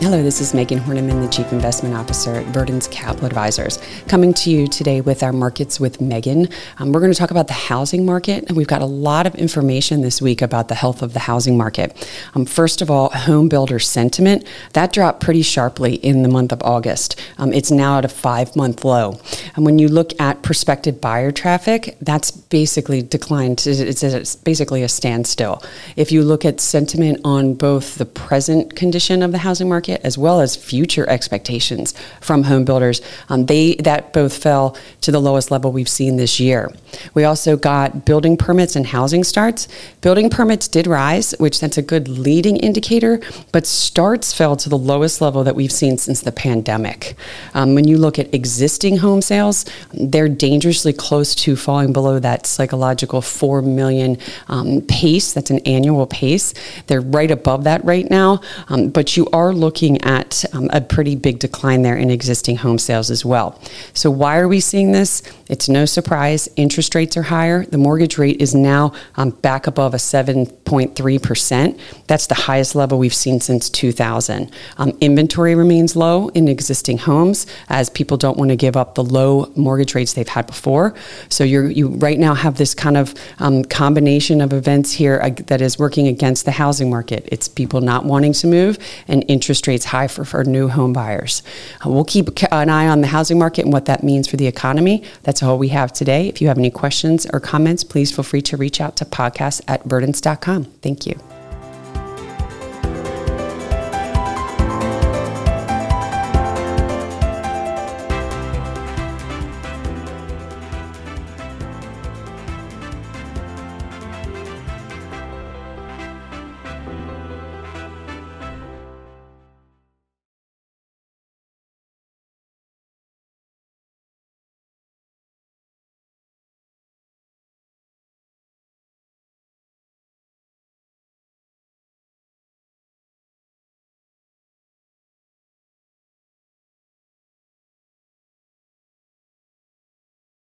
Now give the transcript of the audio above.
Hello, this is Megan Horneman, the Chief Investment Officer at Verdence Capital Advisors, coming to you today with our Markets with Megan. Um, we're going to talk about the housing market, and we've got a lot of information this week about the health of the housing market. Um, first of all, home builder sentiment that dropped pretty sharply in the month of August. Um, it's now at a five month low. And when you look at prospective buyer traffic, that's basically declined. It's, basically a standstill. If you look at sentiment on both the present condition of the housing market, market as well as future expectations from home builders. Um, they that both fell to the lowest level we've seen this year. We also got building permits and housing starts. Building permits did rise, which that's a good leading indicator, but starts fell to the lowest level that we've seen since the pandemic. Um, when you look at existing home sales, they're dangerously close to falling below that psychological 4 million um, pace. That's an annual pace. They're right above that right now, um, but you are looking at um, a pretty big decline there in existing home sales as well. So, why are we seeing this? It's no surprise. Interest rates are higher. The mortgage rate is now um, back above a 7.3%. That's the highest level we've seen since 2000. Um, inventory remains low in existing homes as people don't want to give up the low mortgage rates they've had before. So, you you right now have this kind of um, combination of events here uh, that is working against the housing market. It's people not wanting to move and interest rates high for, for new home buyers. Uh, we'll keep an eye on the housing market and what that means for the economy. That's all we have today. If you have any questions or comments, please feel free to reach out to podcast at verdence.com. Thank you.